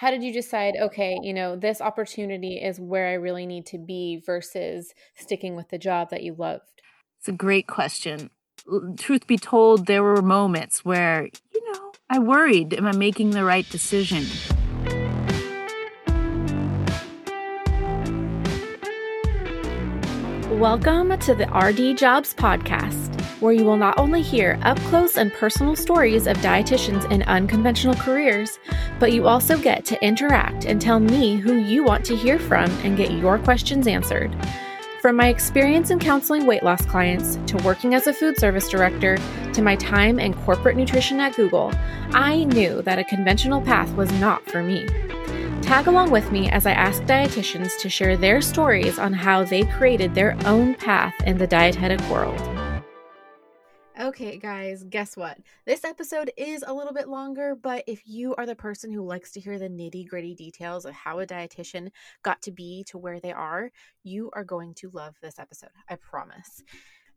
how did you decide, okay, you know, this opportunity is where I really need to be versus sticking with the job that you loved? It's a great question. Truth be told, there were moments where, you know, I worried, am I making the right decision? Welcome to the RD Jobs Podcast, where you will not only hear up close and personal stories of dietitians in unconventional careers, but you also get to interact and tell me who you want to hear from and get your questions answered. From my experience in counseling weight loss clients to working as a food service director to my time in corporate nutrition at Google, I knew that a conventional path was not for me. Tag along with me as I ask dietitians to share their stories on how they created their own path in the dietetic world. Okay, guys, guess what? This episode is a little bit longer, but if you are the person who likes to hear the nitty gritty details of how a dietitian got to be to where they are, you are going to love this episode. I promise.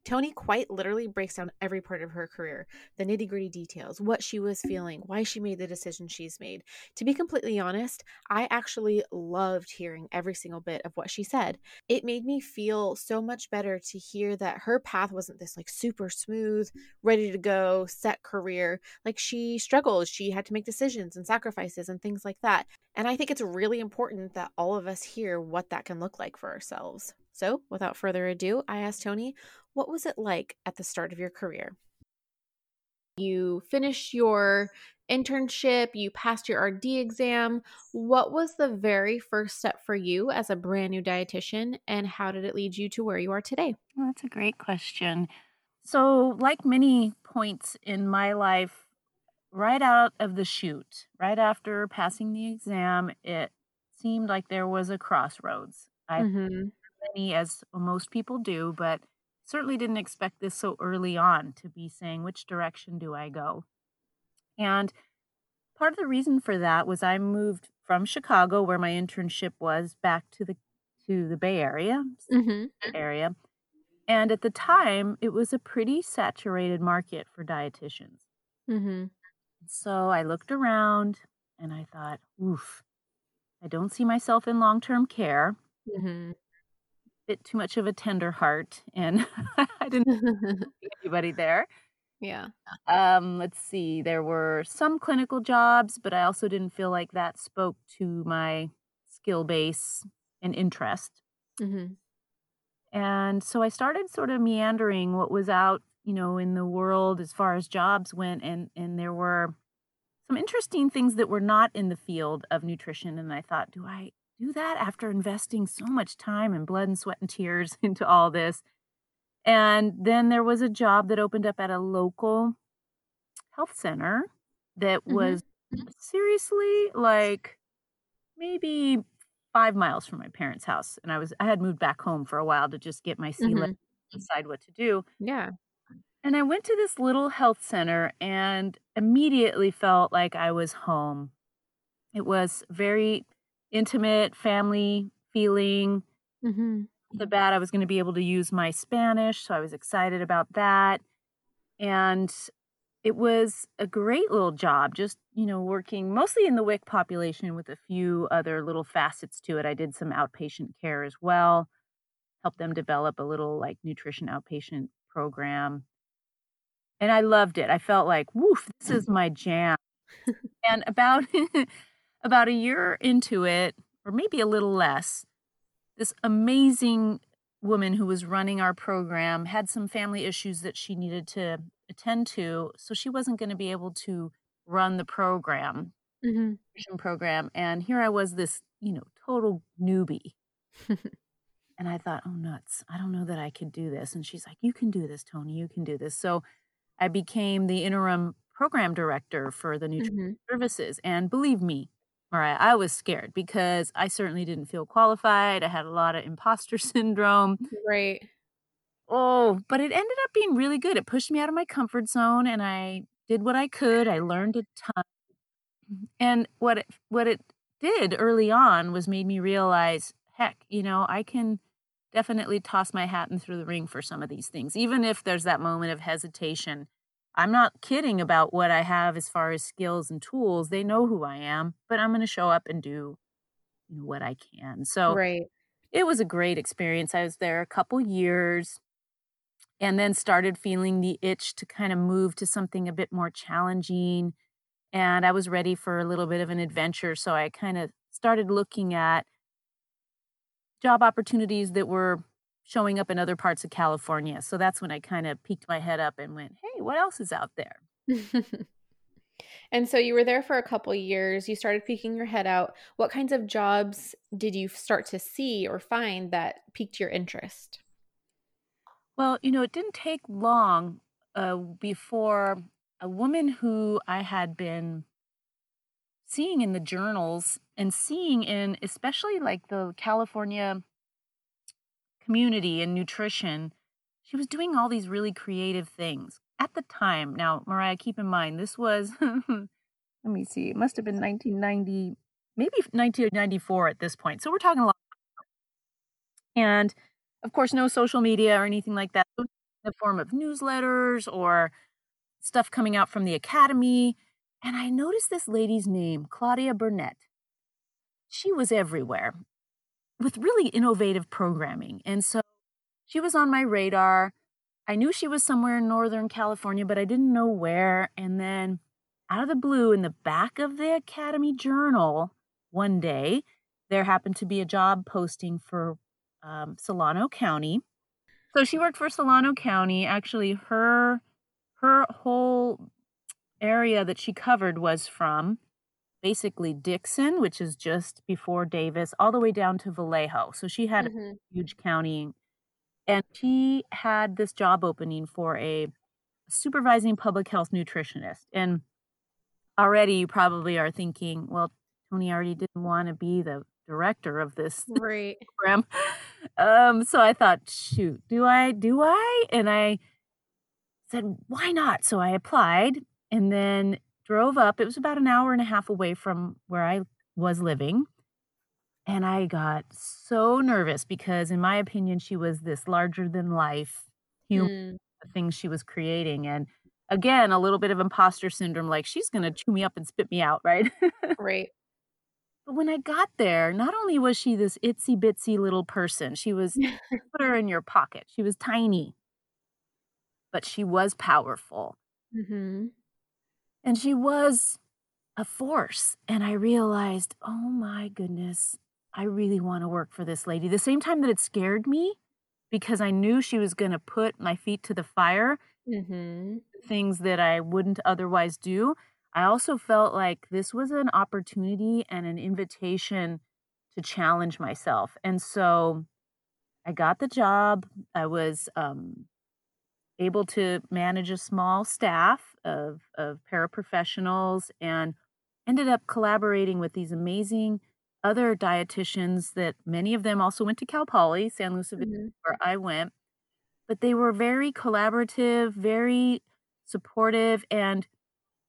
Toni quite literally breaks down every part of her career, the nitty gritty details, what she was feeling, why she made the decision she's made. To be completely honest, I actually loved hearing every single bit of what she said. It made me feel so much better to hear that her path wasn't this like super smooth, ready to go, set career. Like she struggled, she had to make decisions and sacrifices and things like that. And I think it's really important that all of us hear what that can look like for ourselves. So, without further ado, I asked Toni, what was it like at the start of your career? You finished your internship, you passed your RD exam. What was the very first step for you as a brand new dietitian, and how did it lead you to where you are today? Well, that's a great question. So, like many points in my life, right out of the chute, right after passing the exam, it seemed like there was a crossroads. I mm-hmm. many as most people do, but certainly didn't expect this so early on to be saying, which direction do I go? And part of the reason for that was I moved from Chicago, where my internship was, back to the to the Bay Area mm-hmm. area. And at the time, it was a pretty saturated market for dietitians. Mm-hmm. So I looked around and I thought, oof, I don't see myself in long term care. Mm-hmm bit too much of a tender heart and I didn't anybody there. Yeah. Um, let's see. There were some clinical jobs, but I also didn't feel like that spoke to my skill base and interest. Mm-hmm. And so I started sort of meandering what was out, you know, in the world as far as jobs went, and and there were some interesting things that were not in the field of nutrition. And I thought, do I do that after investing so much time and blood and sweat and tears into all this. And then there was a job that opened up at a local health center that mm-hmm. was seriously like maybe five miles from my parents' house. And I was I had moved back home for a while to just get my sea mm-hmm. decide what to do. Yeah. And I went to this little health center and immediately felt like I was home. It was very intimate family feeling. Mm-hmm. The bat, I was going to be able to use my Spanish, so I was excited about that. And it was a great little job, just, you know, working mostly in the WIC population with a few other little facets to it. I did some outpatient care as well, helped them develop a little like nutrition outpatient program. And I loved it. I felt like, woof, this is my jam. and about about a year into it, or maybe a little less, this amazing woman who was running our program had some family issues that she needed to attend to. So she wasn't going to be able to run the program, mm-hmm. program. And here I was, this, you know, total newbie. and I thought, oh, nuts. I don't know that I could do this. And she's like, you can do this, Toni, You can do this. So I became the interim program director for the nutrition mm-hmm. services. And believe me, Mariah, I was scared because I certainly didn't feel qualified. I had a lot of imposter syndrome. Right. Oh, but it ended up being really good. It pushed me out of my comfort zone and I did what I could. I learned a ton. Mm-hmm, and what it, what it did early on was made me realize, heck, you know, I can definitely toss my hat in through the ring for some of these things, even if there's that moment of hesitation. I'm not kidding about what I have as far as skills and tools. They know who I am, but I'm going to show up and do what I can. So Right. it was a great experience. I was there a couple years and then started feeling the itch to kind of move to something a bit more challenging. And I was ready for a little bit of an adventure. So I kind of started looking at job opportunities that were showing up in other parts of California. So that's when I kind of peeked my head up and went, hey, what else is out there? and so you were there for a couple years. You started peeking your head out. What kinds of jobs did you start to see or find that piqued your interest? Well, you know, it didn't take long uh, before a woman who I had been seeing in the journals and seeing in especially like the California community and nutrition, she was doing all these really creative things at the time. Now, Mariah, keep in mind, this was, let me see, it must have been 1990, maybe 1994 at this point. So we're talking a lot. And of course, no social media or anything like that in the form of newsletters or stuff coming out from the academy. And I noticed this lady's name, Claudia Burnett. She was everywhere with really innovative programming. And so she was on my radar. I knew she was somewhere in Northern California, but I didn't know where. And then out of the blue, in the back of the Academy Journal, one day, there happened to be a job posting for um, Solano County. So she worked for Solano County. Actually, her her whole area that she covered was from basically Dixon, which is just before Davis, all the way down to Vallejo. So she had mm-hmm. a huge county. And she had this job opening for a supervising public health nutritionist. And already you probably are thinking, well, Toni already didn't want to be the director of this right. program. Um, so I thought, shoot, do I? Do I? And I said, why not? So I applied and then drove up. It was about an hour and a half away from where I was living. And I got so nervous because, in my opinion, she was this larger than life human, mm. the things she was creating. And again, a little bit of imposter syndrome like she's going to chew me up and spit me out, right? right. But when I got there, not only was she this itsy bitsy little person, she was put her in your pocket. She was tiny, but she was powerful. Mm-hmm. And she was a force. And I realized, oh my goodness, I really want to work for this lady. The same time that it scared me because I knew she was going to put my feet to the fire, mm-hmm. things that I wouldn't otherwise do. I also felt like this was an opportunity and an invitation to challenge myself. And so I got the job. I was um, able to manage a small staff of, of paraprofessionals and ended up collaborating with these amazing other dietitians that many of them also went to Cal Poly, San Luis Obispo, mm-hmm. where I went. But they were very collaborative, very supportive, and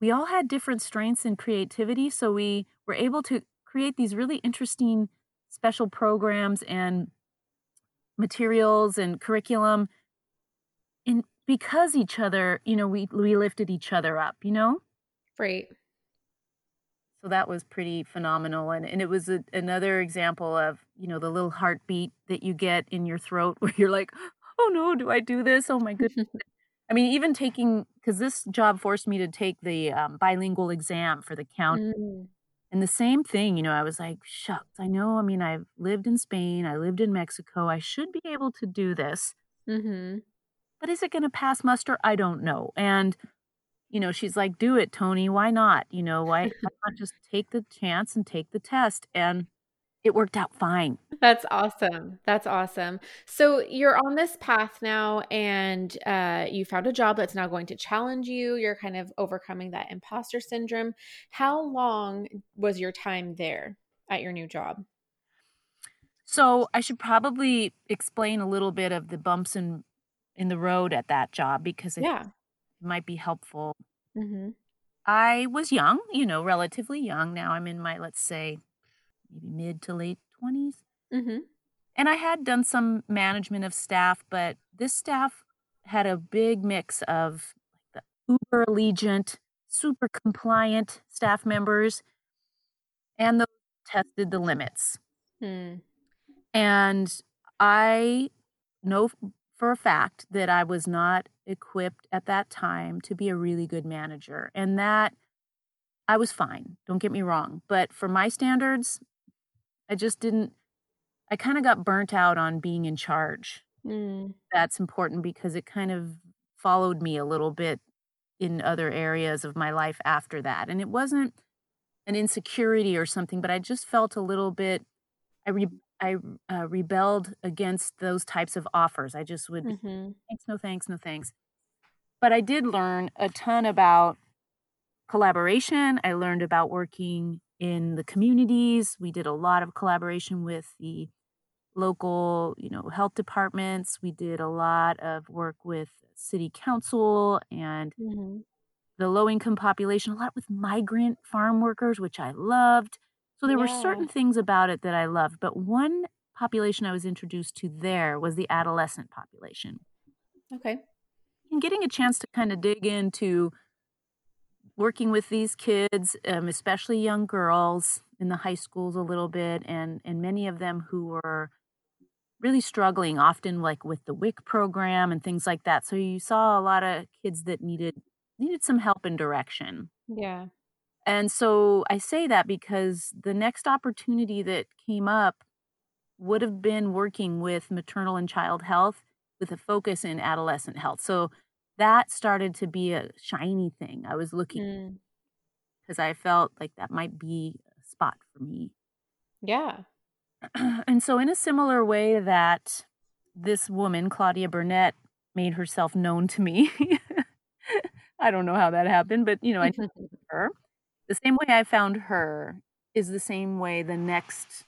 we all had different strengths and creativity. So we were able to create these really interesting special programs and materials and curriculum in because each other, you know, we we lifted each other up, you know? Right. So that was pretty phenomenal. And, and it was a, another example of, you know, the little heartbeat that you get in your throat where you're like, oh no, do I do this? Oh my goodness. I mean, even taking, because this job forced me to take the um, bilingual exam for the county. Mm. And the same thing, you know, I was like, shucks, I know, I mean, I've lived in Spain, I lived in Mexico, I should be able to do this. Mm-hmm. But is it going to pass muster? I don't know. And you know, she's like, do it, Toni. Why not? You know, why, why not just take the chance and take the test? And it worked out fine. That's awesome. That's awesome. So you're on this path now and uh, you found a job that's now going to challenge you. You're kind of overcoming that imposter syndrome. How long was your time there at your new job? So I should probably explain a little bit of the bumps in in the road at that job because yeah might be helpful. Mm-hmm. I was young, you know, relatively young. Now I'm in my, let's say, maybe mid to late 20s. Mm-hmm. And I had done some management of staff, but this staff had a big mix of the uber allegiant, super compliant staff members, and those tested the limits. Hmm. And I know for a fact that I was not equipped at that time to be a really good manager. And that I was fine, don't get me wrong. But for my standards, I just didn't, I kind of got burnt out on being in charge. Mm. That's important because it kind of followed me a little bit in other areas of my life after that. And it wasn't an insecurity or something, but I just felt a little bit, I, re, I uh, rebelled against those types of offers. I just would, Mm-hmm. thanks, no thanks, no thanks. But I did learn a ton about collaboration. I learned about working in the communities. We did a lot of collaboration with the local, you know, health departments. We did a lot of work with city council and Mm-hmm. the low income population, a lot with migrant farm workers, which I loved. So there were Yeah. certain things about it that I loved, but one population I was introduced to there was the adolescent population. Okay. And getting a chance to kind of dig into working with these kids, um, especially young girls in the high schools a little bit, and and many of them who were really struggling, often like with the WIC program and things like that. So you saw a lot of kids that needed needed some help and direction. Yeah. And so I say that because the next opportunity that came up would have been working with maternal and child health with a focus in adolescent health. So that started to be a shiny thing. I was looking Mm. because I felt like that might be a spot for me. Yeah. and so, in a similar way that this woman, Claudia Burnett, made herself known to me, I don't know how that happened, but you know, I knew her. The same way I found her is the same way the next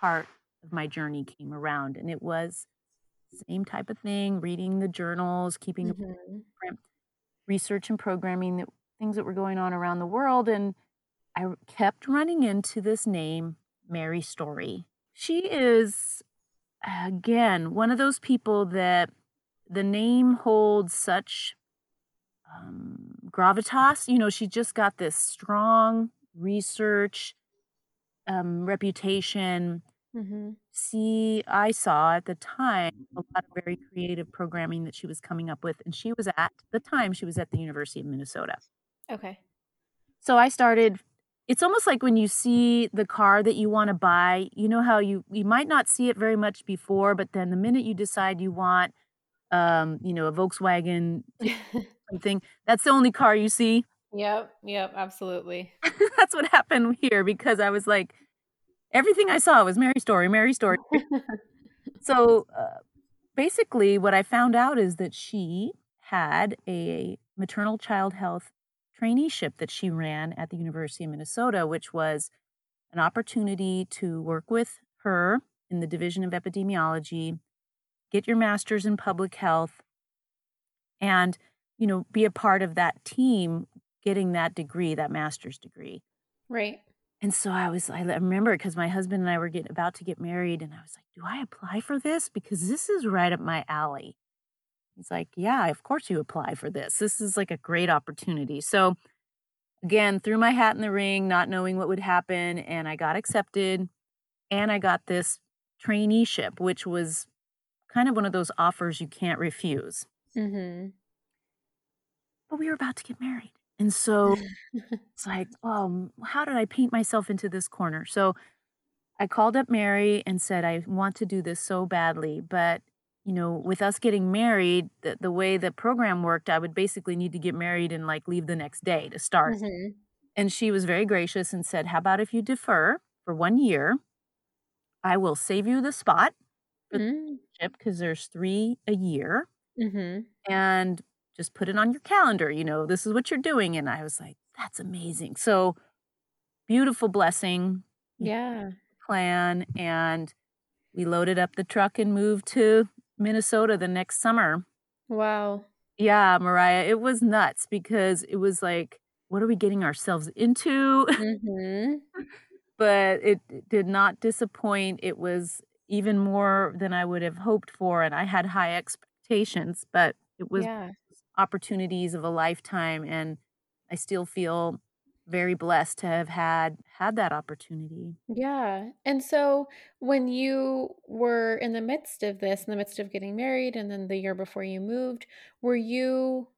part of my journey came around. And it was same type of thing, reading the journals, keeping Mhm. research and programming that things that were going on around the world. And I kept running into this name, Mary Story. She is again one of those people that the name holds such um, gravitas. You know, she just got this strong research um, reputation. Mhm. See, I saw at the time a lot of very creative programming that she was coming up with, and she was at the time she was at the University of Minnesota. Okay. So I started. It's almost like when you see the car that you want to buy. You know how you you might not see it very much before, but then the minute you decide you want, um, you know, a Volkswagen something, that's the only car you see. yep. Yep. Absolutely. that's what happened here because I was like, everything I saw was Mary Story, Mary Story. so uh, basically, what I found out is that she had a maternal child health traineeship that she ran at the University of Minnesota, which was an opportunity to work with her in the Division of Epidemiology, get your master's in public health, and you know be a part of that team getting that degree, that master's degree. right. And so I was, I remember because my husband and I were getting about to get married, and I was like, do I apply for this? Because this is right up my alley. He's like, yeah, of course you apply for this. This is like a great opportunity. So again, threw my hat in the ring, not knowing what would happen, and I got accepted. And I got this traineeship, which was kind of one of those offers you can't refuse. Mm-hmm. But we were about to get married. And so it's like, oh, how did I paint myself into this corner? So I called up Mary and said, I want to do this so badly. But, you know, with us getting married, the, the way the program worked, I would basically need to get married and like leave the next day to start. Mm-hmm. And she was very gracious and said, How about if you defer for one year? I will save you the spot because there's three a year Mm-hmm. and just put it on your calendar. You know, this is what you're doing. And I was like, that's amazing. So beautiful blessing Yeah. plan. And we loaded up the truck and moved to Minnesota the next summer. Wow. Yeah, Mariah, it was nuts because it was like, what are we getting ourselves into? Mm-hmm. but it did not disappoint. It was even more than I would have hoped for. And I had high expectations, but it was Yeah. Opportunities of a lifetime and I still feel very blessed to have had had that opportunity. Yeah. And so when you were in the midst of this, in the midst of getting married and then the year before you moved, were you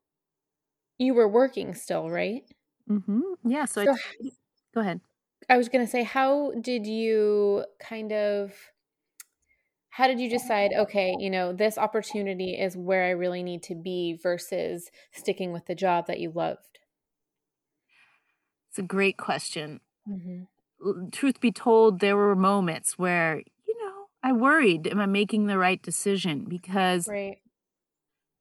you were working still, right? Mhm. Yeah, so, So I Go ahead. I was going to say how did you kind of how did you decide okay, you know, this opportunity is where I really need to be versus sticking with the job that you loved? It's a great question. Mhm. Truth be told, there were moments where, you know, I worried, am I making the right decision? Because Right.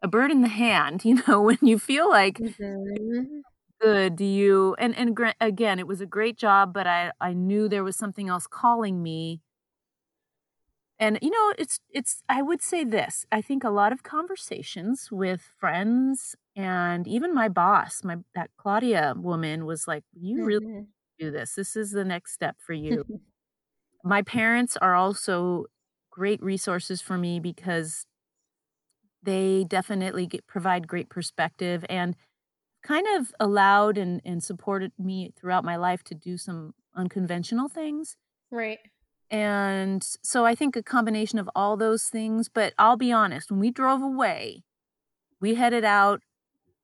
a bird in the hand, you know, when you feel like Mhm. good, do you and and again, it was a great job, but I I knew there was something else calling me. And you know, it's it's I would say this. I think a lot of conversations with friends and even my boss, my that Claudia woman was like, "You really Mhm. do this. This is the next step for you." My parents are also great resources for me because they definitely get, provide great perspective and kind of allowed and, and supported me throughout my life to do some unconventional things. Right. And so I think a combination of all those things, but I'll be honest, when we drove away, we headed out,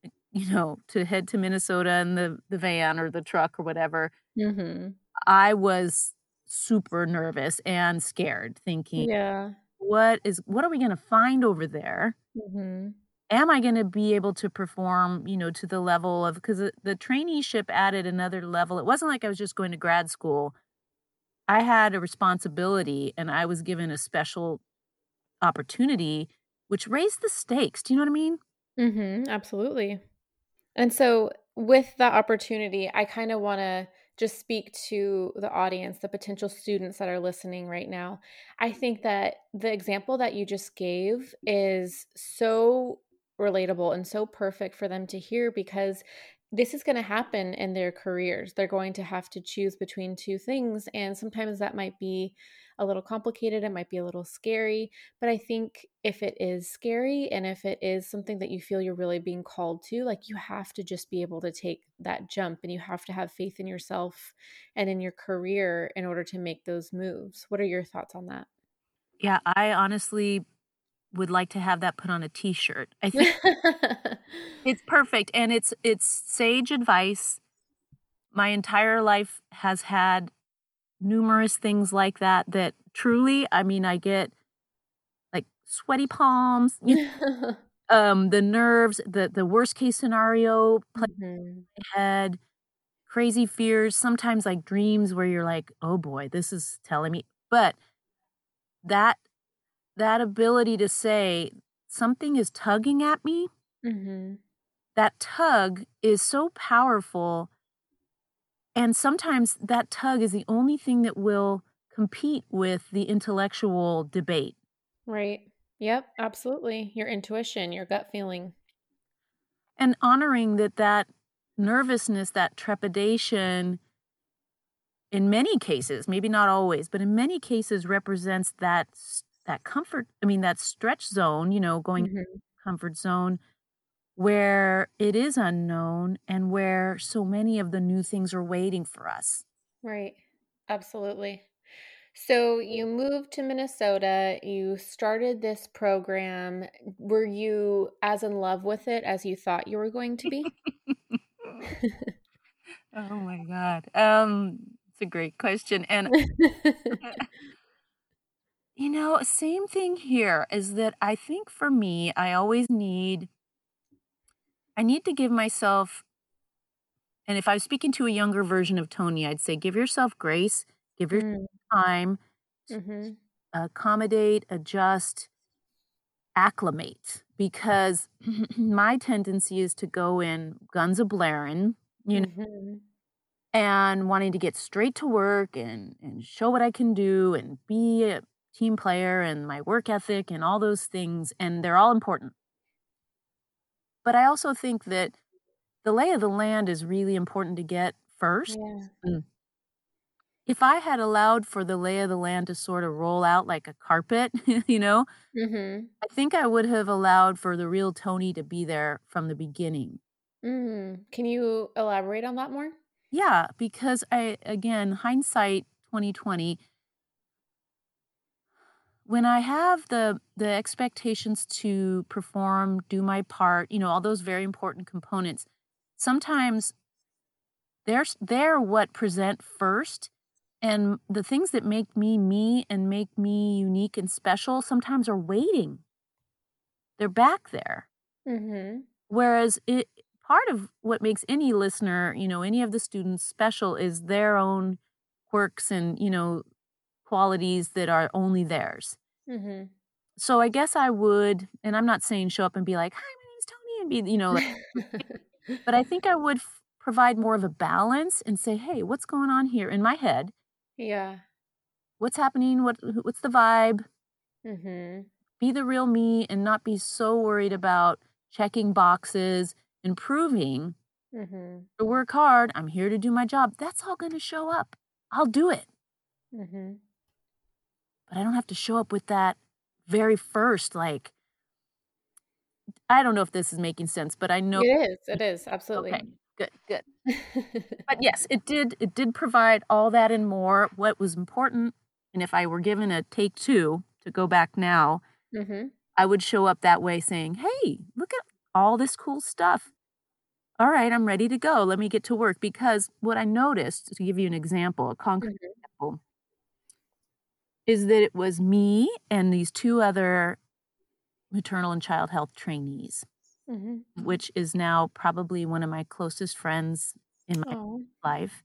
you know, to head to Minnesota in the, the van or the truck or whatever. Mhm. I was super nervous and scared, thinking, Yeah. what is what are we going to find over there? Mhm. Am I going to be able to perform, you know, to the level of because the, the traineeship added another level. It wasn't like I was just going to grad school. I had a responsibility and I was given a special opportunity, which raised the stakes. Do you know what I mean? Mhm. Absolutely. And so, with that opportunity, I kind of want to just speak to the audience, the potential students that are listening right now. I think that the example that you just gave is so relatable and so perfect for them to hear because this is going to happen in their careers. They're going to have to choose between two things. And sometimes that might be a little complicated, it might be a little scary. But I think if it is scary and if it is something that you feel you're really being called to, like you have to just be able to take that jump and you have to have faith in yourself and in your career in order to make those moves. What are your thoughts on that? Yeah, I honestly would like to have that put on a t-shirt. I think it's perfect and it's it's sage advice. My entire life has had numerous things like that that truly, I mean, I get like sweaty palms, you know, um the nerves, the the worst case scenario Mhm. my head, crazy fears, sometimes like dreams where you're like, "Oh boy, this is telling me." But that that ability to say something is tugging at me, Mhm. that tug is so powerful. And sometimes that tug is the only thing that will compete with the intellectual debate. Right. Yep, absolutely. Your intuition, your gut feeling. And honoring that that nervousness, that trepidation, in many cases, maybe not always, but in many cases represents that that comfort, I mean that stretch zone, you know, going Mhm. comfort zone where it is unknown and where so many of the new things are waiting for us. Right. Absolutely. So you moved to Minnesota, you started this program. Were you as in love with it as you thought you were going to be? oh my god. Um it's a great question and you know, same thing here is that I think for me I always need I need to give myself and if I was speaking to a younger version of Toni, I'd say give yourself grace, give yourself Mm, time, mhm. accommodate, adjust, acclimate because my tendency is to go in guns a blaring, you know, Mhm. and wanting to get straight to work and and show what I can do and be a team player and my work ethic and all those things and they're all important. But I also think that the lay of the land is really important to get first. Yeah. Mm. if I had allowed for the lay of the land to sort of roll out like a carpet, you know, Mm-hmm. I think I would have allowed for the real Toni to be there from the beginning. Mm. Can you elaborate on that more? Yeah, because I again, hindsight 2020 when I have the the expectations to perform, do my part, you know, all those very important components, sometimes they're they're what present first and the things that make me me and make me unique and special sometimes are waiting. They're back there. Mm-hmm. Whereas it part of what makes any listener, you know, any of the students special is their own quirks and, you know, qualities that are only theirs. Mm-hmm. So I guess I would, and I'm not saying show up and be like, "Hi, my name's Toni," and be, you know, like, but I think I would f- provide more of a balance and say, "Hey, what's going on here in my head? yeah. What's happening? What what's the vibe? Mm-hmm. Be the real me and not be so worried about checking boxes and proving Mm-hmm. to work hard. I'm here to do my job. That's all going to show up. I'll do it. Mm-hmm. But I don't have to show up with that very first, like, I don't know if this is making sense, but I know. It is. It is. Absolutely. Okay, good, good. But yes, it did. It did provide all that and more. What was important, and if I were given a take two to go back now, mm-hmm. I would show up that way, saying, "Hey, look at all this cool stuff. All right, I'm ready to go. Let me get to work." Because what I noticed, to give you an example, a concrete Mhm. example, is that it was me and these two other maternal and child health trainees, Mm-hmm. which is now probably one of my closest friends in my Oh. life.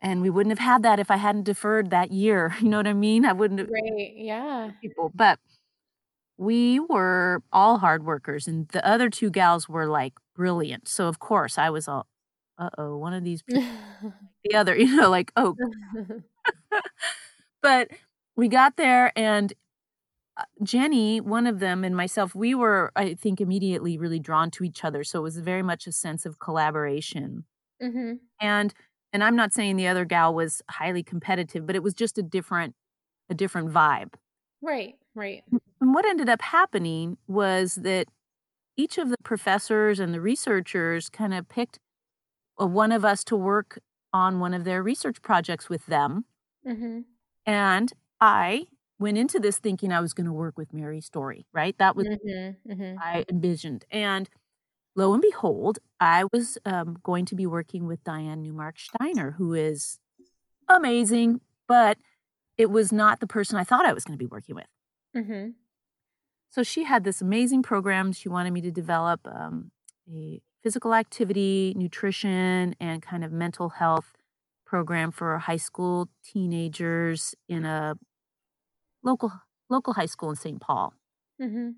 And we wouldn't have had that if I hadn't deferred that year. You know what I mean? I wouldn't have Right. Yeah. people. But we were all hard workers, and the other two gals were like brilliant. So of course I was all, uh oh, one of these people, the other, you know, like oh. But we got there, and uh, Jenny, one of them, and myself, we were, I think, immediately really drawn to each other. So it was very much a sense of collaboration. mm-hmm. And and I'm not saying the other gal was highly competitive, but it was just a different a different vibe. Right. Right. And what ended up happening was that each of the professors and the researchers kind of picked uh, one of us to work on one of their research projects with them. Mm-hmm. And I went into this thinking I was going to work with Mary Story, right? That was Mm-hmm. Mm-hmm. I envisioned. And lo and behold, I was um, going to be working with Dianne Neumark-Sztainer, who is amazing, but it was not the person I thought I was going to be working with. Mm-hmm. So she had this amazing program. She wanted me to develop um, a physical activity, nutrition, and kind of mental health program for high school teenagers in a local local high school in St. Paul. Mm-hmm.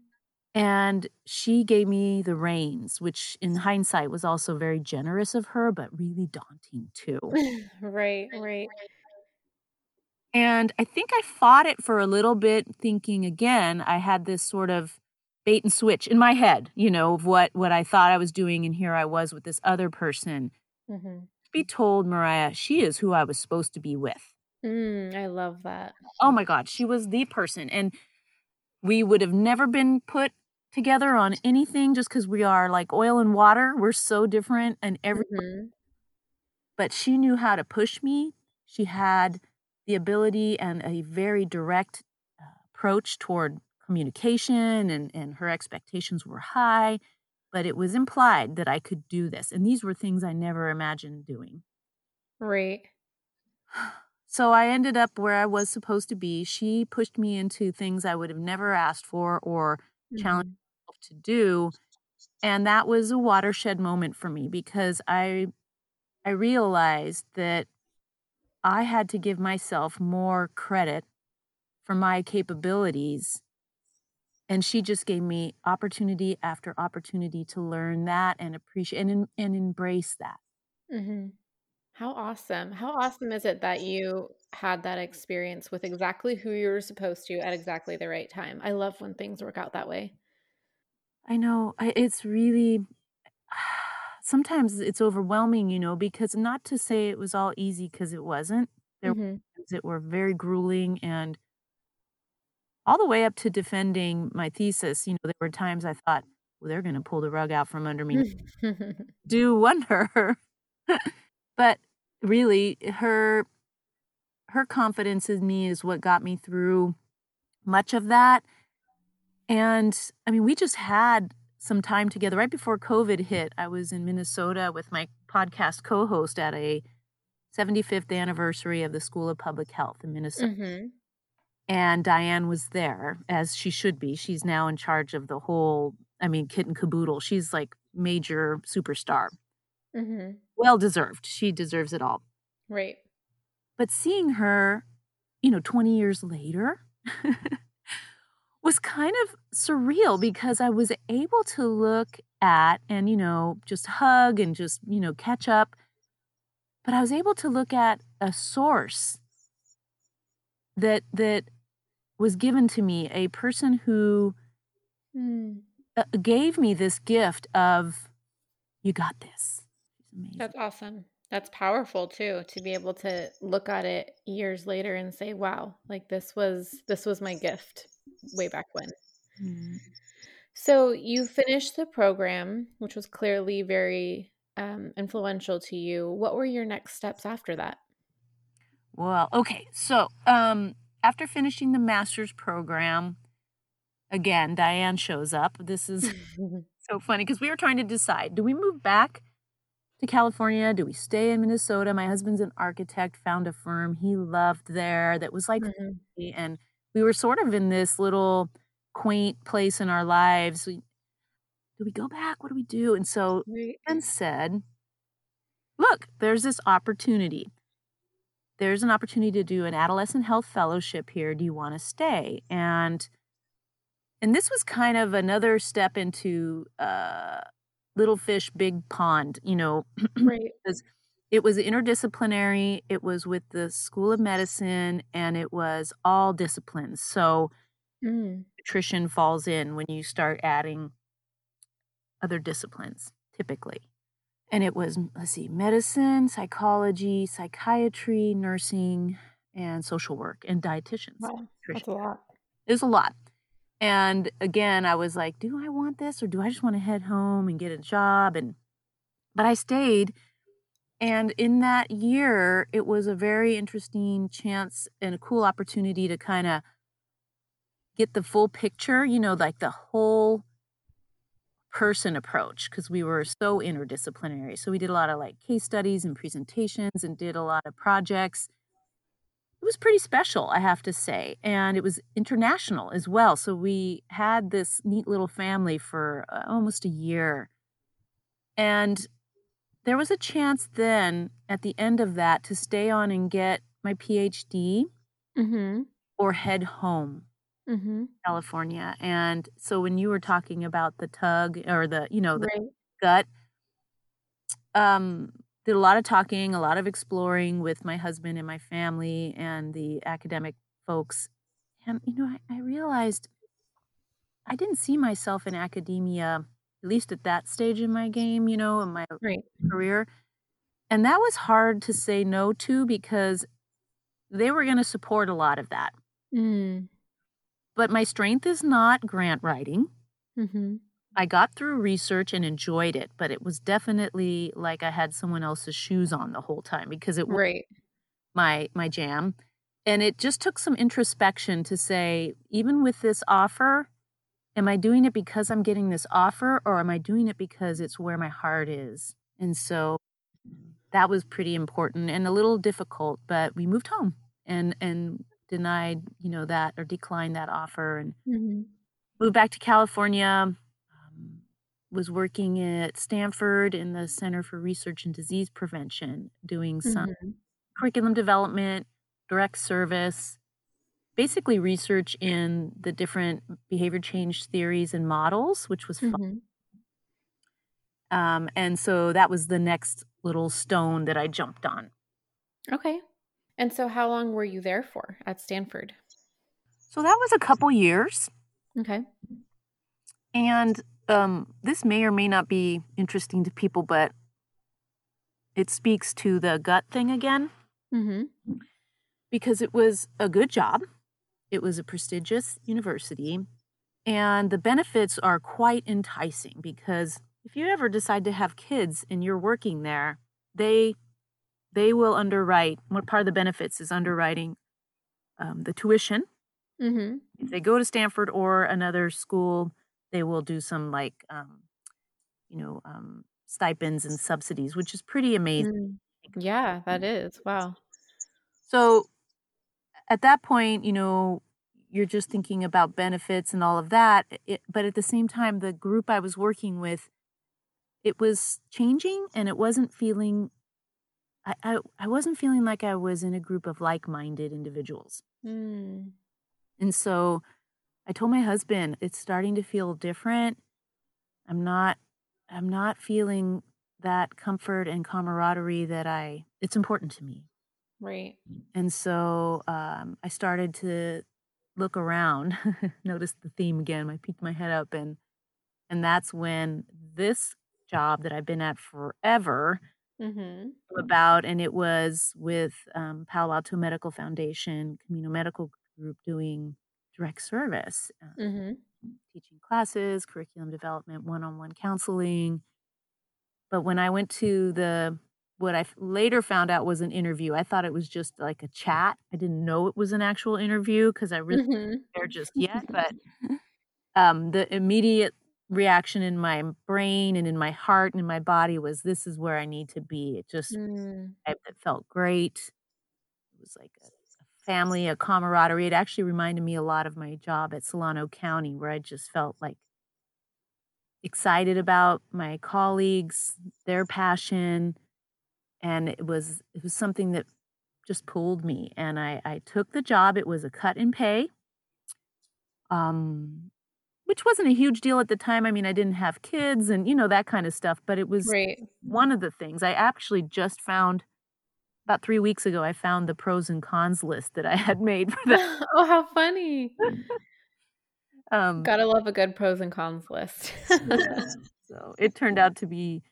And she gave me the reins, which in hindsight was also very generous of her, but really daunting too. right. Right. And I think I fought it for a little bit, thinking again, I had this sort of bait and switch in my head, you know, of what what I thought I was doing, and here I was with this other person. Mm-hmm. Be told, Mariah, she is who I was supposed to be with. Mm, I love that. Oh my God, she was the person, and we would have never been put together on anything just because we are like oil and water. We're so different, and every Mm-hmm. but she knew how to push me. She had the ability and a very direct uh, approach toward communication, and, and her expectations were high, but it was implied that I could do this. And these were things I never imagined doing. Right. So I ended up where I was supposed to be. She pushed me into things I would have never asked for or challenged Mhm. myself to do. And that was a watershed moment for me because I I realized that I had to give myself more credit for my capabilities. And she just gave me opportunity after opportunity to learn that and appreciate and, and embrace that. Mm-hmm. How awesome. How awesome is it that you had that experience with exactly who you were supposed to at exactly the right time? I love when things work out that way. I know I, it's really sometimes it's overwhelming, you know, because not to say it was all easy because it wasn't. There were Mhm. things that were very grueling and all the way up to defending my thesis, you know, there were times I thought, well, they're going to pull the rug out from under me. Do wonder. but really her her confidence in me is what got me through much of that. And I mean, we just had some time together right before COVID hit. I was in Minnesota with my podcast co-host at a 75th anniversary of the School of Public Health in Minnesota. Mhm. And Dianne was there, as she should be. She's now in charge of the whole, I mean, kit and caboodle. She's like major superstar. Mhm. Well deserved. She deserves it all. Right. But seeing her, you know, 20 years later was kind of surreal because I was able to look at and, you know, just hug and just, you know, catch up. But I was able to look at a source that that was given to me, a person who Mm. gave me this gift of you got this. That's awesome. That's powerful too to be able to look at it years later and say, "Wow, like this was this was my gift way back when." Mm. So you finished the program, which was clearly very um, influential to you. What were your next steps after that? Well, okay. So, um, after finishing the master's program, again, Dianne shows up. This is so funny because we were trying to decide do we move back to California? Do we stay in Minnesota? My husband's an architect, found a firm he loved there that was like, Mhm. and we were sort of in this little quaint place in our lives. We, do we go back? What do we do? And so and said, Look, there's this opportunity. There's an opportunity to do an adolescent health fellowship here. Do you want to stay? And and this was kind of another step into uh little fish big pond, you know, Right. it was interdisciplinary, it was with the School of Medicine and it was all disciplines. So Mm. nutrition falls in when you start adding other disciplines typically. And it was, let's see, medicine, psychology, psychiatry, nursing, and social work, and dietitians. Wow, that's a lot. It was a lot. And again, I was like, do I want this or do I just want to head home and get a job? And but I stayed. And in that year, it was a very interesting chance and a cool opportunity to kind of get the full picture, you know, like the whole person approach because we were so interdisciplinary. So we did a lot of like case studies and presentations and did a lot of projects. It was pretty special, I have to say. And it was international as well. So we had this neat little family for uh, almost a year. And there was a chance then at the end of that to stay on and get my PhD Mm-hmm. or head home. Mm-hmm. California. And so when you were talking about the tug or the, you know, the Right. gut, um, did a lot of talking, a lot of exploring with my husband and my family and the academic folks. And, you know, I, I realized I didn't see myself in academia, at least at that stage in my game, you know, in my Right. career. And that was hard to say no to because they were going to support a lot of that. Mm. But my strength is not grant writing. Mm-hmm. I got through research and enjoyed it, but it was definitely like I had someone else's shoes on the whole time because it was Right. my my jam. And it just took some introspection to say, even with this offer, am I doing it because I'm getting this offer or am I doing it because it's where my heart is? And so that was pretty important and a little difficult, but we moved home and and denied, you know, that or declined that offer and Mm-hmm. moved back to California. Um, was working at Stanford in the Center for Research and Disease Prevention, doing some Mm-hmm. curriculum development, direct service, basically research in the different behavior change theories and models, which was fun. Mm-hmm. Um, and so that was the next little stone that I jumped on. Okay. And so, how long were you there for at Stanford? So that was a couple years. Okay. And um, this may or may not be interesting to people, but it speaks to the gut thing again Mm-hmm. because it was a good job. It was a prestigious university, and the benefits are quite enticing because if you ever decide to have kids and you're working there, they they will underwrite. What part of the benefits is underwriting um, the tuition. Mm-hmm. If they go to Stanford or another school, they will do some like um, you know um, stipends and subsidies, which is pretty amazing. Mm. Yeah, that is. Wow. So at that point, you know, you're just thinking about benefits and all of that. It, but at the same time, the group I was working with, it was changing and it wasn't feeling, I, I, I wasn't feeling like I was in a group of like minded individuals. Mm. And so I told my husband, it's starting to feel different. I'm not, I'm not feeling that comfort and camaraderie that I, it's important to me. Right. And so um, I started to look around, notice the theme again. I peeked my head up, and and that's when this job that I've been at forever Mm-hmm. about, and it was with um, Palo Alto Medical Foundation, Camino Medical Group, doing direct service, uh, Mm-hmm. teaching classes, curriculum development, one-on-one counseling. But when I went to the what I later found out was an interview. I thought it was just like a chat. I didn't know it was an actual interview because I really Mm-hmm. wasn't there just yet. But um, the immediate reaction in my brain and in my heart and in my body was, "This is where I need to be." It just Mm. It felt great. It was like a, a family, a camaraderie. It actually reminded me a lot of my job at Solano County, where I just felt like excited about my colleagues, their passion, and it was it was something that just pulled me. And I, I took the job. It was a cut in pay, um, which wasn't a huge deal at the time. I mean, I didn't have kids and you know that kind of stuff, but it was Right. one of the things I actually just found about three weeks ago. I found the pros and cons list that I had made for that. oh, how funny. Um, Gotta love a good pros and cons list. yeah. So it turned out to be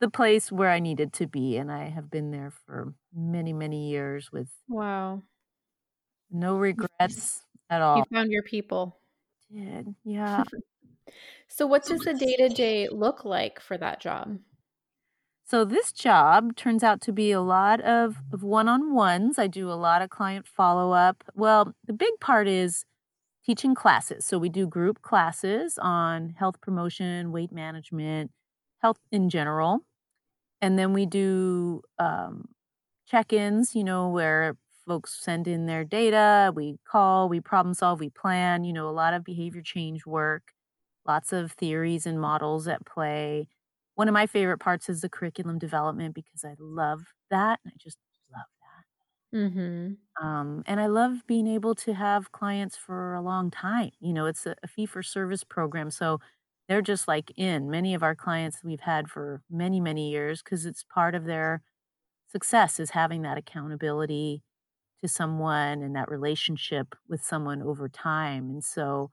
the place where I needed to be, and I have been there for many, many years with wow. no regrets at all. You found your people. Did yeah. So, what does the day to day look like for that job? So this job turns out to be a lot of, of one-on-ones. I do a lot of client follow-up. Well, the big part is teaching classes. So we do group classes on health promotion, weight management, health in general. And then we do um, check-ins, you know, where folks send in their data, we call, we problem solve, we plan, you know, a lot of behavior change work, lots of theories and models at play one of my favorite parts is the curriculum development because I love that. I just love that. Mm-hmm. Um, and I love being able to have clients for a long time. You know, it's a, a fee for service program. So they're just like in many of our clients we've had for many, many years because it's part of their success is having that accountability to someone and that relationship with someone over time. And so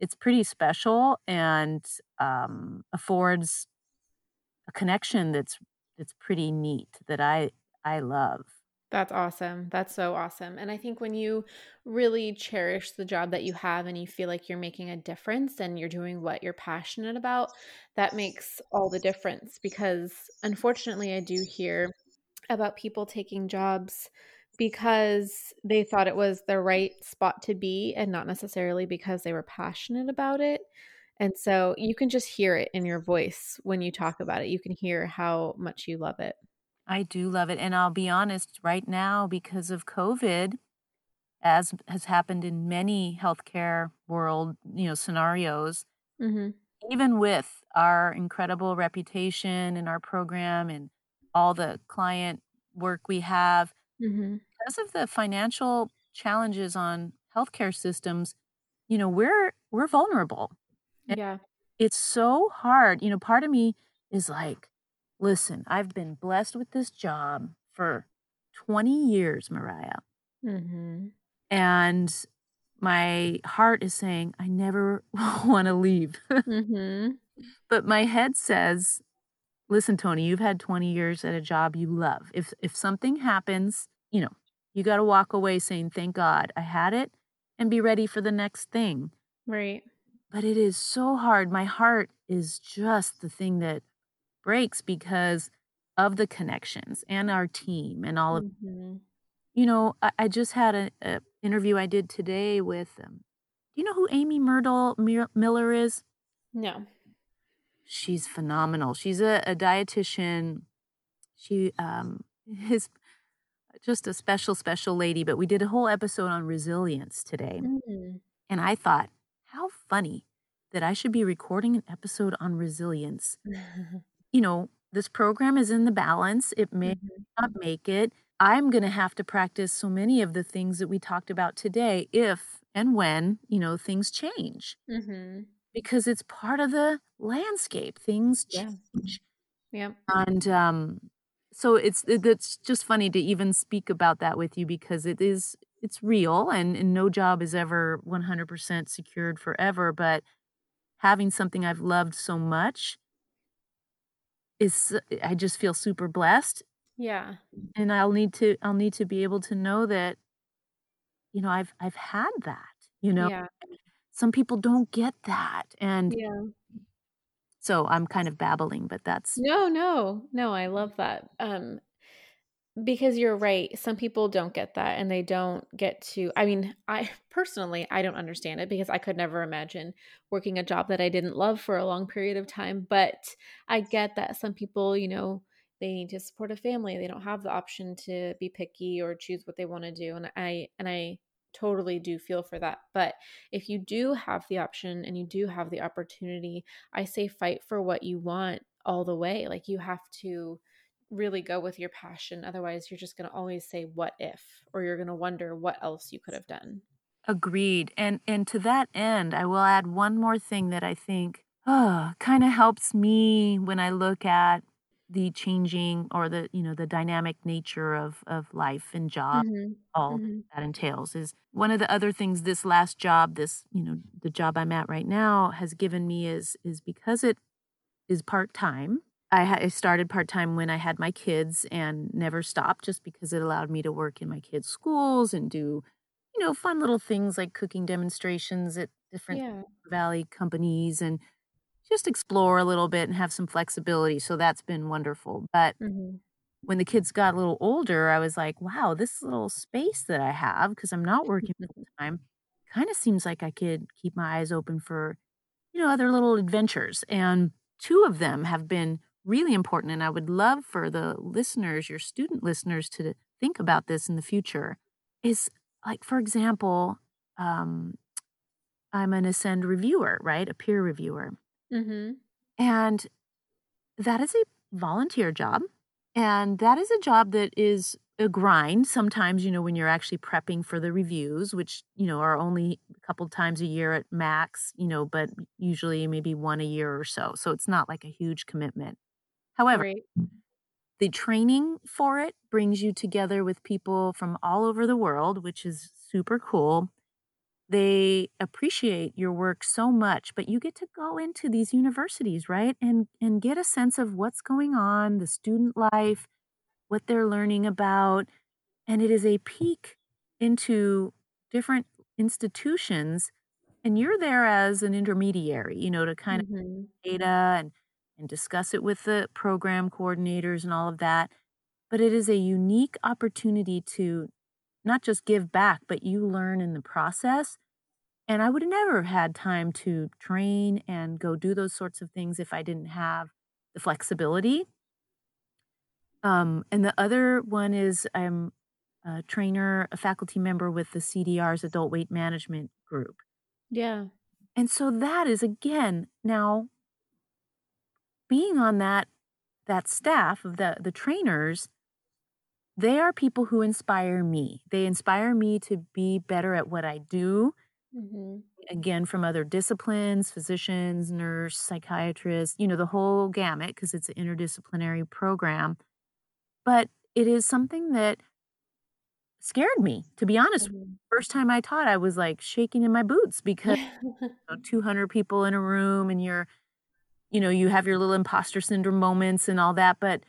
it's pretty special and um, affords a connection that's that's pretty neat that I I love. That's awesome. That's so awesome. And I think when you really cherish the job that you have and you feel like you're making a difference and you're doing what you're passionate about, that makes all the difference because unfortunately, I do hear about people taking jobs because they thought it was the right spot to be and not necessarily because they were passionate about it. And so you can just hear it in your voice when you talk about it. You can hear how much you love it. I do love it. And I'll be honest, right now, because of COVID, as has happened in many healthcare world, you know, scenarios, Mm-hmm. even with our incredible reputation and our program and all the client work we have, Mm-hmm. Because of the financial challenges on healthcare systems, you know, we're we're vulnerable. And Yeah. it's so hard. You know, part of me is like, listen, I've been blessed with this job for 20 years, Mariah. Mm-hmm. And my heart is saying, I never want to leave. Mm-hmm. but my head says, listen, Toni, you've had 20 years at a job you love. If if something happens, you know, you got to walk away saying, "Thank God I had it," and be ready for the next thing. Right. But it is so hard. My heart is just the thing that breaks because of the connections and our team and all of Mm-hmm. you know, I, I just had a, a interview I did today with um, do you know who Amy Myrtle Mir- Miller is? No. She's phenomenal. She's a, a dietitian. She um is just a special, special lady. But we did a whole episode on resilience today. Mm. And I thought, how funny that I should be recording an episode on resilience. You know, this program is in the balance. It may Mhm. not make it. I'm going to have to practice so many of the things that we talked about today if and when, you know, things change Mhm. because it's part of the landscape. Things Yeah. change. Yep. And um so it's it, it's just funny to even speak about that with you because it is it's real and, and no job is ever 100% secured forever, but having something I've loved so much is I just feel super blessed Yeah. and I'll need to I'll need to be able to know that you know I've I've had that, you know. Yeah. Some people don't get that and Yeah. So I'm kind of babbling, but that's No, no. No, I love that. Um because you're right. Some people don't get that and they don't get to I mean, I personally I don't understand it because I could never imagine working a job that I didn't love for a long period of time, but I get that some people, you know, they need to support a family. They don't have the option to be picky or choose what they want to do and I and I totally do feel for that. But if you do have the option and you do have the opportunity, I say fight for what you want all the way. Like you have to really go with your passion. Otherwise, you're just going to always say, what if? Or you're going to wonder what else you could have done. Agreed. And and to that end, I will add one more thing that I think ah, oh, kind of helps me when I look at the changing or the you know the dynamic nature of of life and job Mhm. all Mhm. that entails is one of the other things this last job this you know the job I'm at right now has given me is is because it is part-time I, I started part-time when I had my kids and never stopped just because it allowed me to work in my kids schools and do you know fun little things like cooking demonstrations at different Yeah. valley companies and just explore a little bit and have some flexibility so that's been wonderful but Mhm. when the kids got a little older, I was like, wow, this little space that I have, because I'm not working full time, kind of seems like I could keep my eyes open for, you know, other little adventures. And two of them have been really important. And I would love for the listeners, your student listeners, to think about this in the future. Is like, for example, um, I'm an ACEND reviewer, right? A peer reviewer. Mhm. And that is a volunteer job. And that is a job that is a grind. Sometimes, you know, when you're actually prepping for the reviews, which, you know, are only a couple times a year at max, you know, but usually maybe one a year or so. So it's not like a huge commitment. However, Right. the training for it brings you together with people from all over the world, which is super cool. They appreciate your work so much, but you get to go into these universities, right? And and get a sense of what's going on, the student life, what they're learning about, and it is a peek into different institutions and you're there as an intermediary, you know, to kind of Mhm. data and and discuss it with the program coordinators and all of that. But it is a unique opportunity to not just give back, but you learn in the process. And I would never have never had time to train and go do those sorts of things if I didn't have the flexibility. Um, and the other one is I'm a trainer, a faculty member with the CDR's adult weight management group. Yeah. And so that is again now being on that that staff of the the trainers they are people who inspire me. They inspire me to be better at what I do. Mhm. Again, from other disciplines, physicians, nurse, psychiatrists, you know, the whole gamut because it's an interdisciplinary program. But it is something that scared me, to be honest. Mhm. First time I taught, I was like shaking in my boots because you know, 200 people in a room and you're you know, you have your little imposter syndrome moments and all that, but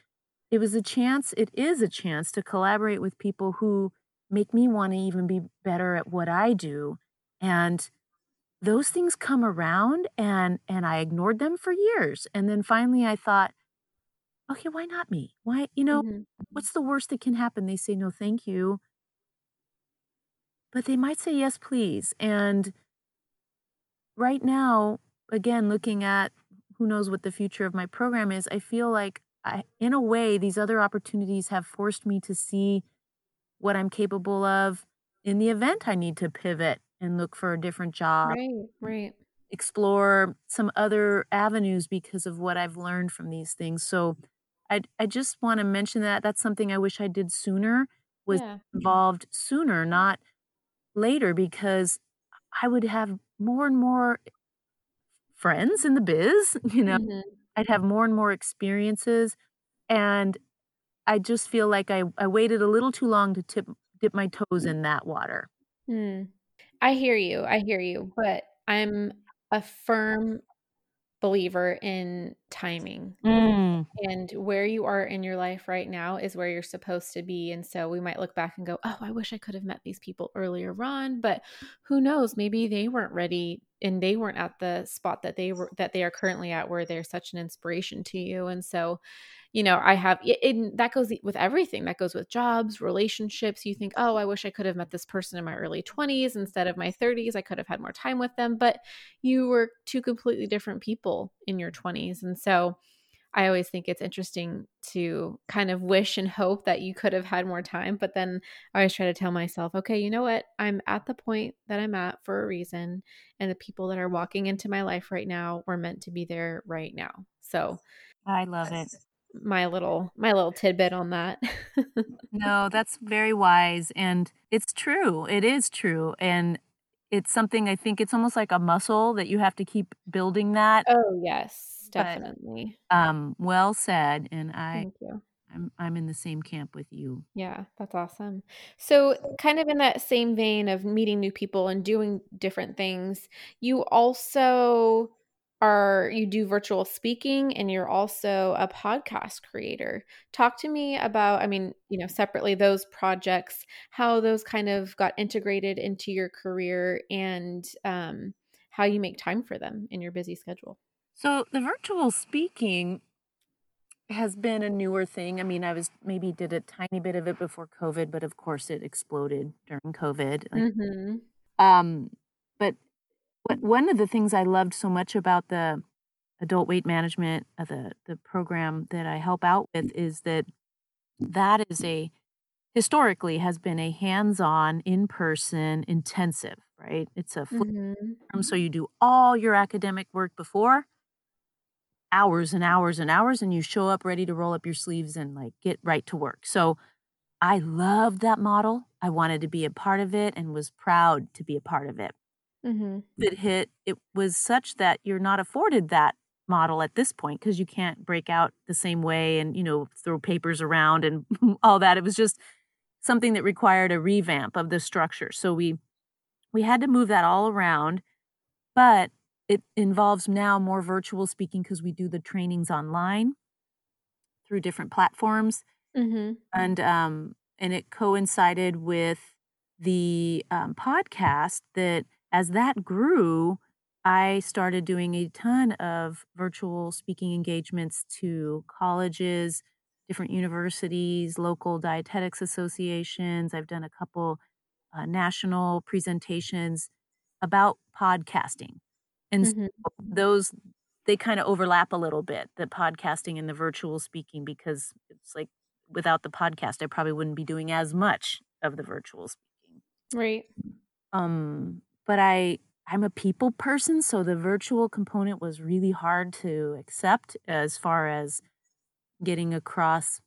it was a chance, it is a chance to collaborate with people who make me want to even be better at what I do. And those things come around and and I ignored them for years. And then finally I thought, okay, why not me? Why, you know, Mhm. what's the worst that can happen? They say no, thank you. But they might say yes, please. And right now, again, looking at who knows what the future of my program is, I feel like I, in a way, these other opportunities have forced me to see what I'm capable of in the event I need to pivot and look for a different job, Right, right. explore some other avenues because of what I've learned from these things. So I I just want to mention that that's something I wish I did sooner, was Yeah. involved sooner, not later, because I would have more and more friends in the biz, you know, Mhm. I'd have more and more experiences, and I just feel like I I waited a little too long to tip dip my toes in that water. Hmm. I hear you. I hear you, but I'm a firm believer in timing. Mm. And where you are in your life right now is where you're supposed to be. And so we might look back and go, oh, I wish I could have met these people earlier on. But who knows? Maybe they weren't ready and they weren't at the spot that they were that they are currently at where they're such an inspiration to you. And so, you know, I have it, it that goes with everything. That goes with jobs, relationships. You think, oh, I wish I could have met this person in my early 20s instead of my 30s. I could have had more time with them. But you were two completely different people in your 20s. And so I always think it's interesting to kind of wish and hope that you could have had more time. But then I always try to tell myself, okay, you know what? I'm at the point that I'm at for a reason. And the people that are walking into my life right now were meant to be there right now. So I love it. my little my little tidbit on that. No, that's very wise, and it's true. It is true, and it's something I think it's almost like a muscle that you have to keep building that. oh yes, But definitely. um, well said, and I Thank you. I'm I'm in the same camp with you. Yeah, that's awesome. So, kind of in that same vein of meeting new people and doing different things, you also are you do virtual speaking and you're also a podcast creator. Talk to me about, I mean, you know, separately those projects, how those kind of got integrated into your career and um, how you make time for them in your busy schedule. So the virtual speaking has been a newer thing. I mean, I was maybe did a tiny bit of it before COVID, but of course it exploded during COVID. Mm-hmm. um, but what, one of the things I loved so much about the adult weight management, uh, the the program that I help out with, is that that is a historically has been a hands-on, in-person, intensive. Right? It's a Mm-hmm. so you do all your academic work before hours and hours and hours and you show up ready to roll up your sleeves and like get right to work. So I loved that model. I wanted to be a part of it and was proud to be a part of it. Mm-hmm. It hit it was such that you're not afforded that model at this point because you can't break out the same way and you know throw papers around and all that. It was just something that required a revamp of the structure. So we we had to move that all around, but it involves now more virtual speaking because we do the trainings online through different platforms. Mm-hmm. and um and it coincided with the um, podcast that as that grew i started doing a ton of virtual speaking engagements to colleges different universities local dietetics associations. I've done a couple uh, national presentations about podcasting and Mm-hmm. those they kind of overlap a little bit the podcasting and the virtual speaking because it's like without the podcast i probably wouldn't be doing as much of the virtual speaking Right. um but i i'm a people person so the virtual component was really hard to accept as far as getting across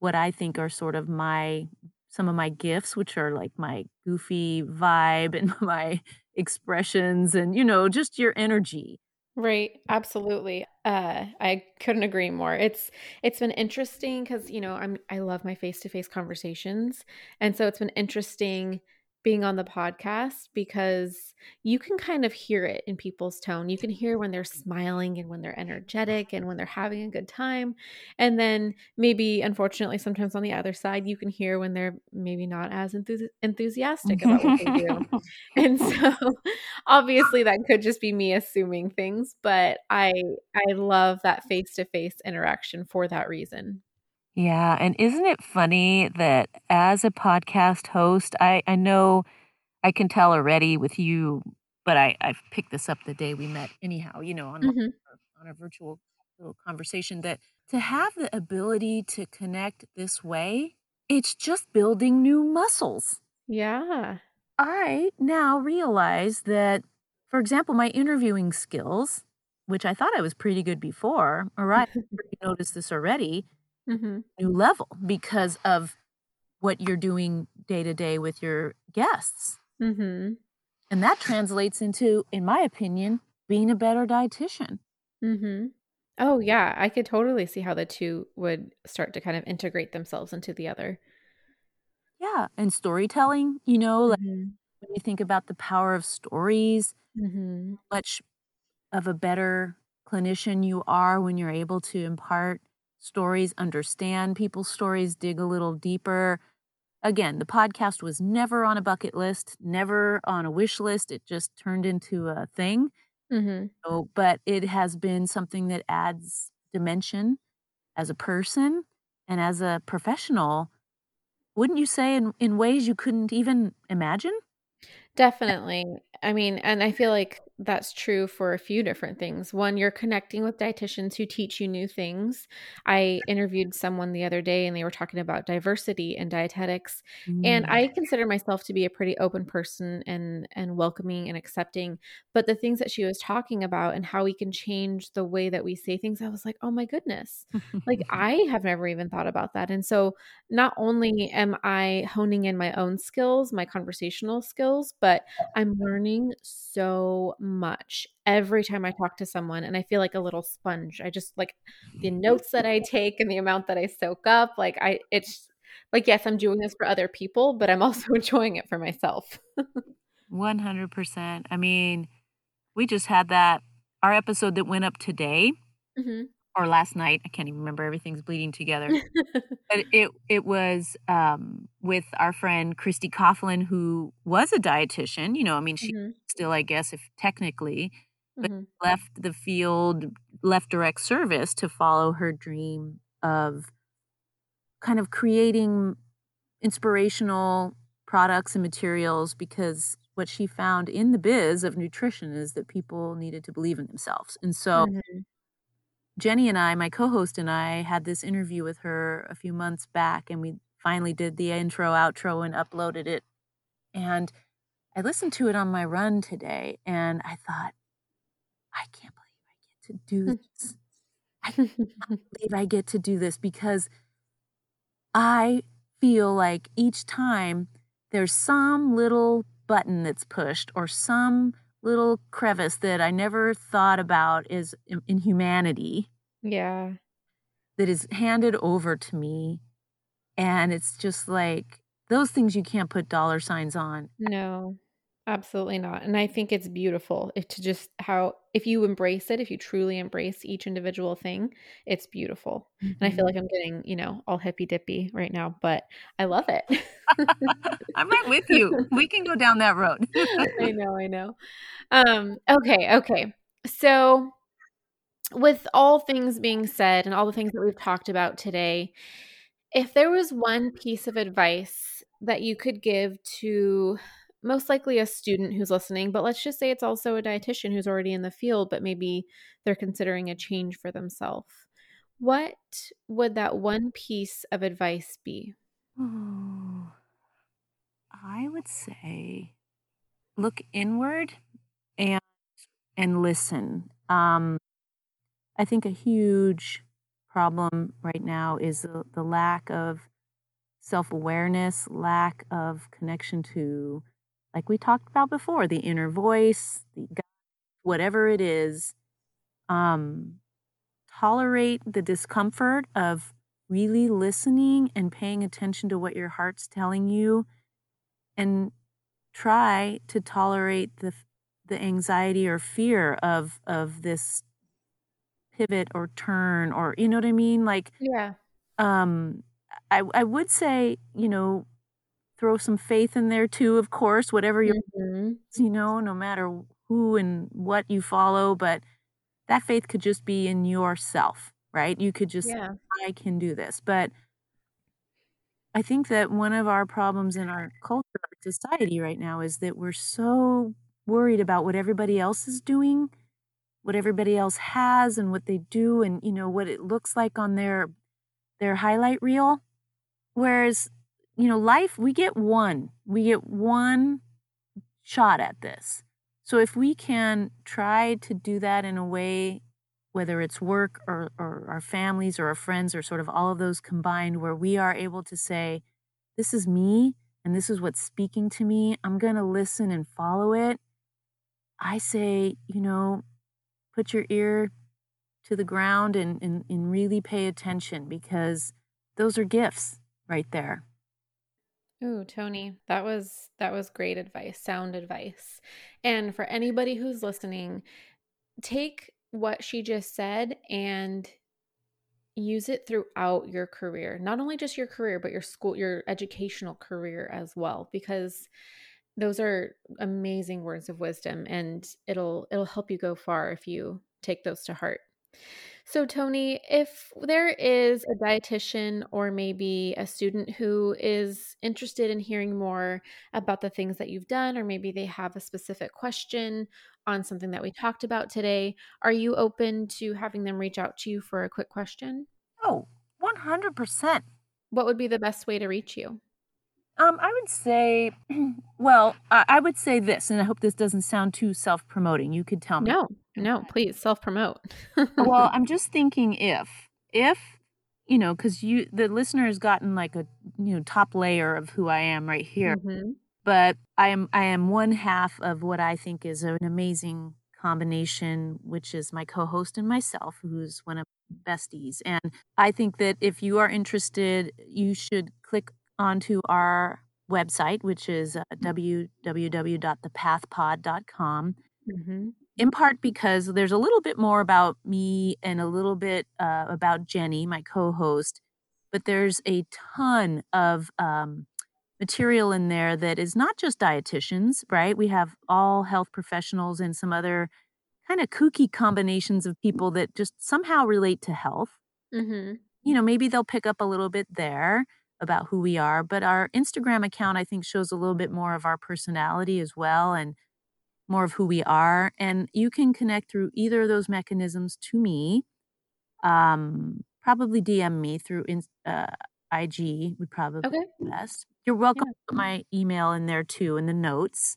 what i think are sort of my some of my gifts which are like my goofy vibe and my expressions and you know just your energy Right, absolutely. Uh, I couldn't agree more. It's it's been interesting because you know I'm I love my face to face conversations, and so it's been interesting being on the podcast because you can kind of hear it in people's tone. You can hear when they're smiling and when they're energetic and when they're having a good time. And then maybe, unfortunately, sometimes on the other side, you can hear when they're maybe not as enthusi- enthusiastic about what they do. and so obviously that could just be me assuming things, but I I love that face-to-face interaction for that reason. Yeah, and isn't it funny that as a podcast host, I I know I can tell already with you, but I I've picked this up the day we met anyhow, you know, on Mhm. on a virtual little conversation that to have the ability to connect this way, it's just building new muscles. Yeah. I now realize that, for example, my interviewing skills, which I thought I was pretty good before, right, you noticed this already, Mhm. new level because of what you're doing day to day with your guests. Mhm. And that translates into, in my opinion, being a better dietitian. Mhm. Oh, yeah, I could totally see how the 2 would start to kind of integrate themselves into the other. Yeah, and storytelling, you know, like Mhm. when you think about the power of stories, Mhm. much of a better clinician you are when you're able to impart stories, understand people's stories, dig a little deeper. Again, the podcast was never on a bucket list, never on a wish list. It just turned into a thing. Mhm. So, but it has been something that adds dimension as a person and as a professional. Wouldn't you say in, in ways you couldn't even imagine? Definitely. I mean, and I feel like that's true for a few different things. One, you're connecting with dietitians who teach you new things. I interviewed someone the other day and they were talking about diversity and dietetics. And Mm. I consider myself to be a pretty open person and and welcoming and accepting. But the things that she was talking about and how we can change the way that we say things, I was like, "Oh my goodness." Like I have never even thought about that. And so not only am I honing in my own skills, my conversational skills, but I'm learning so much every time I talk to someone and I feel like a little sponge. I just like the notes that I take and the amount that I soak up, like I it's like yes, I'm doing this for other people, but I'm also enjoying it for myself. 100%. I mean, we just had that, our episode that went up today Mhm. Or last night. I can't even remember. Everything's bleeding together. But it it was um, with our friend Christy Coughlin, who was a dietitian. You know, I mean, she Mhm. still, I guess, if technically, but Mhm. left the field, left direct service to follow her dream of kind of creating inspirational products and materials because what she found in the biz of nutrition is that people needed to believe in themselves. And so Mhm. Jenny and I, my co-host and I, had this interview with her a few months back, and we finally did the intro, outro, and uploaded it. And I listened to it on my run today, and I thought, I can't believe I get to do this. I can't believe I get to do this because I feel like each time there's some little button that's pushed or some little crevice that I never thought about is in, in humanity Yeah. that is handed over to me. And it's just like those things you can't put dollar signs on. No. Absolutely not. And I think it's beautiful if to just how if you embrace it, if you truly embrace each individual thing, it's beautiful. And I feel like I'm getting, you know, all hippy dippy right now, but I love it. I'm right with you. We can go down that road. I know, I know. Um, okay, okay. So with all things being said and all the things that we've talked about today, if there was one piece of advice that you could give to most likely a student who's listening, but let's just say it's also a dietitian who's already in the field, but maybe they're considering a change for themselves. What would that one piece of advice be? Oh, I would say look inward and and listen. Um, I think a huge problem right now is the, the lack of self awareness, lack of connection to, like we talked about before, the inner voice, the whatever it is. Um, tolerate the discomfort of really listening and paying attention to what your heart's telling you and try to tolerate the the anxiety or fear of of this pivot or turn or you know what I mean? Like Yeah. um I I would say, you know, throw some faith in there too, of course, whatever your Mhm. you know, no matter who and what you follow, but that faith could just be in yourself, right? You could just Yeah. I can do this. But I think that one of our problems in our culture, our society right now is that we're so worried about what everybody else is doing, what everybody else has and what they do and you know what it looks like on their their highlight reel. Whereas, you know, life we get one. We get one shot at this. So if we can try to do that in a way whether it's work or, or our families or our friends or sort of all of those combined, where we are able to say, This is me and this is what's speaking to me. I'm going to listen and follow it. I say, you know, put your ear to the ground and, and, and really pay attention because those are gifts right there. Ooh, Toni, that was that was great advice, sound advice. And for anybody who's listening, take what she just said and use it throughout your career. Not only just your career, but your school, your educational career as well because those are amazing words of wisdom and it'll it'll help you go far if you take those to heart. So, Toni, if there is a dietitian or maybe a student who is interested in hearing more about the things that you've done, or maybe they have a specific question on something that we talked about today, are you open to having them reach out to you for a quick question? Oh, 100%. What would be the best way to reach you? Um, I would say, well, I I would say this, and I hope this doesn't sound too self promoting. You could tell me. No, no, please self promote. well, I'm just thinking if, if, you know, because you, the listener has gotten like a, you know, top layer of who I am right here. Mhm. but I am I am one half of what I think is an amazing combination, which is my co-host and myself, who's one of besties. And I think that if you are interested, you should click onto our website, which is uh, www.thepathpod.com. Mhm. In part because there's a little bit more about me and a little bit uh, about Jenny, my co-host, but there's a ton of um, material in there that is not just dietitians, right? We have all health professionals and some other kind of kooky combinations of people that just somehow relate to health. Mhm. You know, maybe they'll pick up a little bit there about who we are, but our Instagram account, I think, shows a little bit more of our personality as well and more of who we are. And you can connect through either of those mechanisms to me. Um, probably DM me through in, uh, IG would probably Okay. be best. You're welcome to put my email in there too in the notes.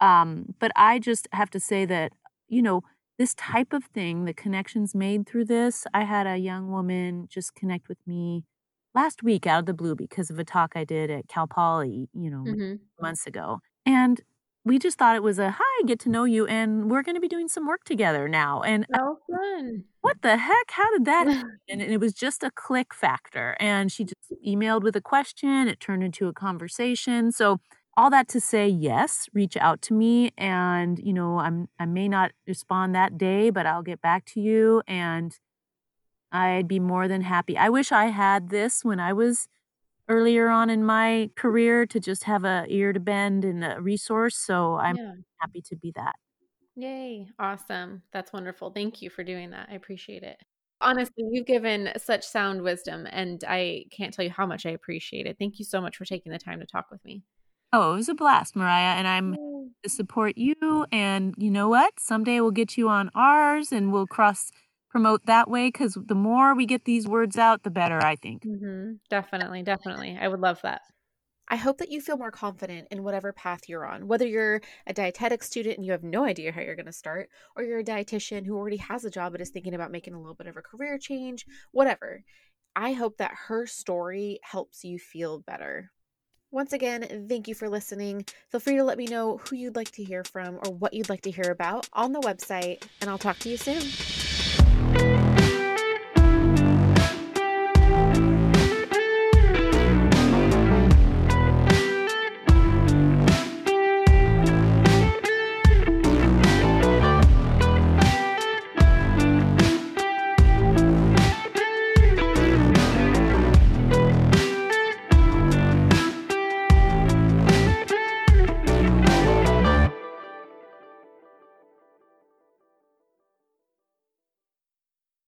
Um, but I just have to say that, you know, this type of thing, the connections made through this, I had a young woman just connect with me last week out of the blue because of a talk I did at Cal Poly, you know, Mhm. months ago. And we just thought it was a hi, get to know you, and we're going to be doing some work together now. And I- Oh, fun. what the heck? How did that happen? And it was just a click factor. And she just emailed with a question. It turned into a conversation. So all that to say, yes, reach out to me. And, you know, I'm I may not respond that day, but I'll get back to you. And I'd be more than happy. I wish I had this when I was earlier on in my career to just have a ear to bend and a resource. So I'm Yeah. happy to be that. Yay. Awesome. That's wonderful. Thank you for doing that. I appreciate it. Honestly, you've given such sound wisdom, and I can't tell you how much I appreciate it. Thank you so much for taking the time to talk with me. Oh, it was a blast, Mariah. And I'm to support you. And you know what? Someday we'll get you on ours and we'll cross promote that way because the more we get these words out, the better, I think. hmm Definitely, definitely. I would love that. I hope that you feel more confident in whatever path you're on, whether you're a dietetic student and you have no idea how you're going to start, or you're a dietitian who already has a job but is thinking about making a little bit of a career change, whatever. I hope that her story helps you feel better. Once again, thank you for listening. Feel free to let me know who you'd like to hear from or what you'd like to hear about on the website, and I'll talk to you soon thank you